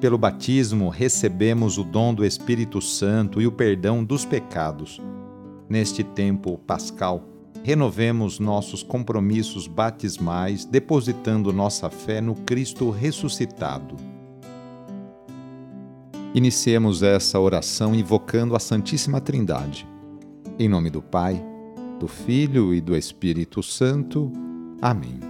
Pelo batismo, recebemos o dom do Espírito Santo e o perdão dos pecados. Neste tempo pascal, renovemos nossos compromissos batismais, depositando nossa fé no Cristo ressuscitado. Iniciemos essa oração invocando a Santíssima Trindade. Em nome do Pai, do Filho e do Espírito Santo. Amém.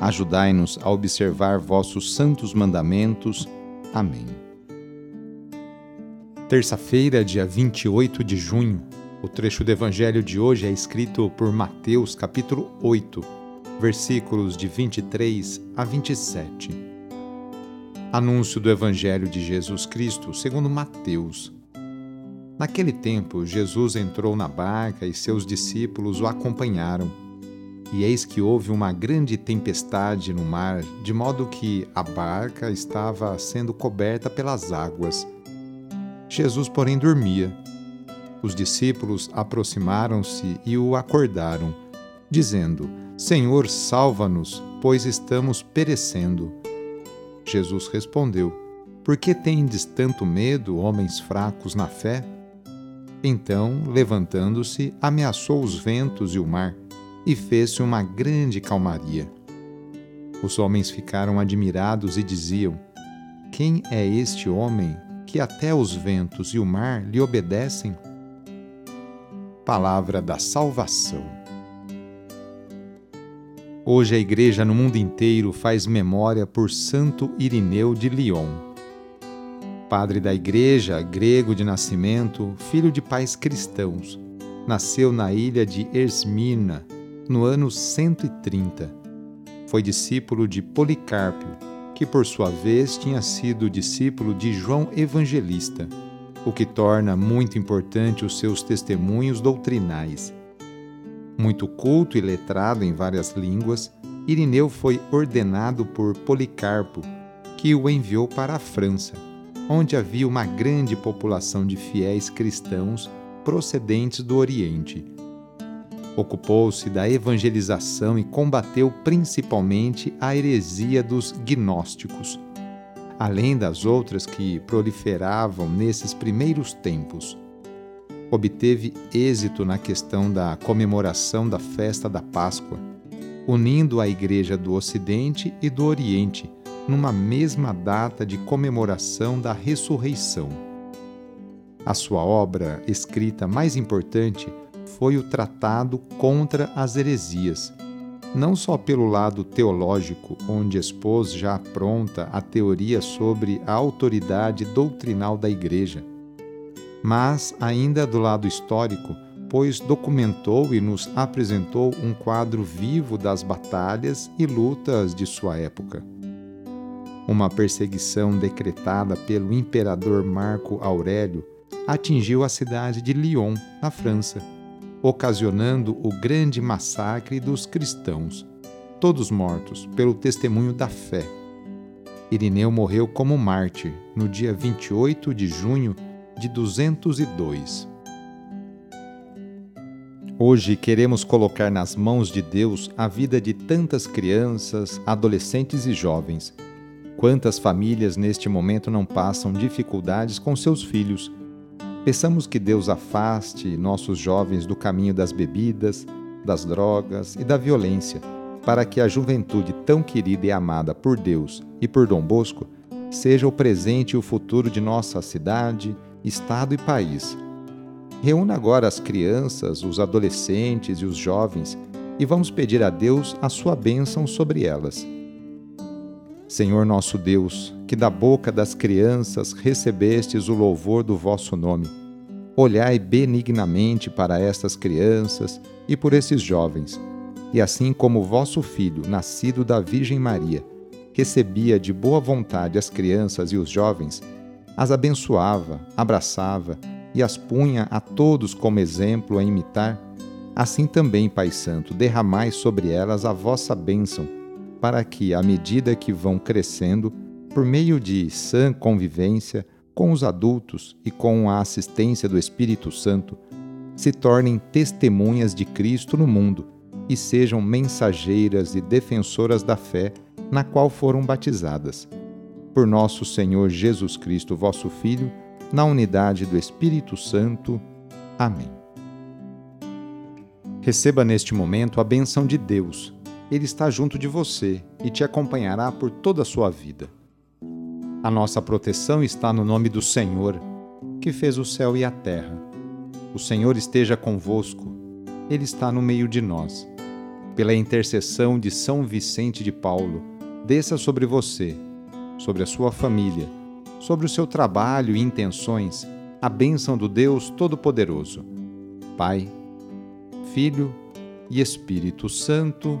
Ajudai-nos a observar vossos santos mandamentos. Amém. Terça-feira, dia 28 de junho. O trecho do evangelho de hoje é escrito por Mateus, capítulo 8, versículos de 23 a 27. Anúncio do evangelho de Jesus Cristo, segundo Mateus. Naquele tempo, Jesus entrou na barca e seus discípulos o acompanharam e eis que houve uma grande tempestade no mar, de modo que a barca estava sendo coberta pelas águas. Jesus, porém, dormia. Os discípulos aproximaram-se e o acordaram, dizendo: Senhor, salva-nos, pois estamos perecendo. Jesus respondeu: Por que tendes tanto medo, homens fracos na fé? Então, levantando-se, ameaçou os ventos e o mar e fez-se uma grande calmaria. Os homens ficaram admirados e diziam: Quem é este homem que até os ventos e o mar lhe obedecem? Palavra da Salvação. Hoje a Igreja no mundo inteiro faz memória por Santo Irineu de Lyon. Padre da Igreja, grego de nascimento, filho de pais cristãos, nasceu na ilha de Esmirna, no ano 130. Foi discípulo de Policarpo, que por sua vez tinha sido discípulo de João Evangelista, o que torna muito importante os seus testemunhos doutrinais. Muito culto e letrado em várias línguas, Irineu foi ordenado por Policarpo, que o enviou para a França, onde havia uma grande população de fiéis cristãos procedentes do Oriente Ocupou-se da evangelização e combateu principalmente a heresia dos gnósticos, além das outras que proliferavam nesses primeiros tempos. Obteve êxito na questão da comemoração da festa da Páscoa, unindo a Igreja do Ocidente e do Oriente numa mesma data de comemoração da ressurreição. A sua obra escrita mais importante foi o tratado contra as heresias, não só pelo lado teológico, onde expôs já pronta a teoria sobre a autoridade doutrinal da Igreja, mas ainda do lado histórico, pois documentou e nos apresentou um quadro vivo das batalhas e lutas de sua época. Uma perseguição decretada pelo imperador Marco Aurélio atingiu a cidade de Lyon, na França ocasionando o grande massacre dos cristãos, todos mortos pelo testemunho da fé. Irineu morreu como mártir no dia 28 de junho de 202. Hoje queremos colocar nas mãos de Deus a vida de tantas crianças, adolescentes e jovens. Quantas famílias neste momento não passam dificuldades com seus filhos Peçamos que Deus afaste nossos jovens do caminho das bebidas, das drogas e da violência, para que a juventude tão querida e amada por Deus e por Dom Bosco seja o presente e o futuro de nossa cidade, estado e país. Reúna agora as crianças, os adolescentes e os jovens e vamos pedir a Deus a sua bênção sobre elas. Senhor nosso Deus, que da boca das crianças recebestes o louvor do vosso nome, olhai benignamente para estas crianças e por esses jovens, e assim como vosso Filho, nascido da Virgem Maria, recebia de boa vontade as crianças e os jovens, as abençoava, abraçava e as punha a todos como exemplo a imitar, assim também, Pai Santo, derramai sobre elas a vossa bênção, para que, à medida que vão crescendo, por meio de sã convivência com os adultos e com a assistência do Espírito Santo, se tornem testemunhas de Cristo no mundo e sejam mensageiras e defensoras da fé na qual foram batizadas. Por nosso Senhor Jesus Cristo, vosso Filho, na unidade do Espírito Santo. Amém. Receba neste momento a benção de Deus. Ele está junto de você e te acompanhará por toda a sua vida. A nossa proteção está no nome do Senhor, que fez o céu e a terra. O Senhor esteja convosco, Ele está no meio de nós. Pela intercessão de São Vicente de Paulo, desça sobre você, sobre a sua família, sobre o seu trabalho e intenções, a bênção do Deus Todo-Poderoso. Pai, Filho e Espírito Santo.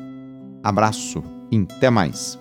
Abraço e até mais!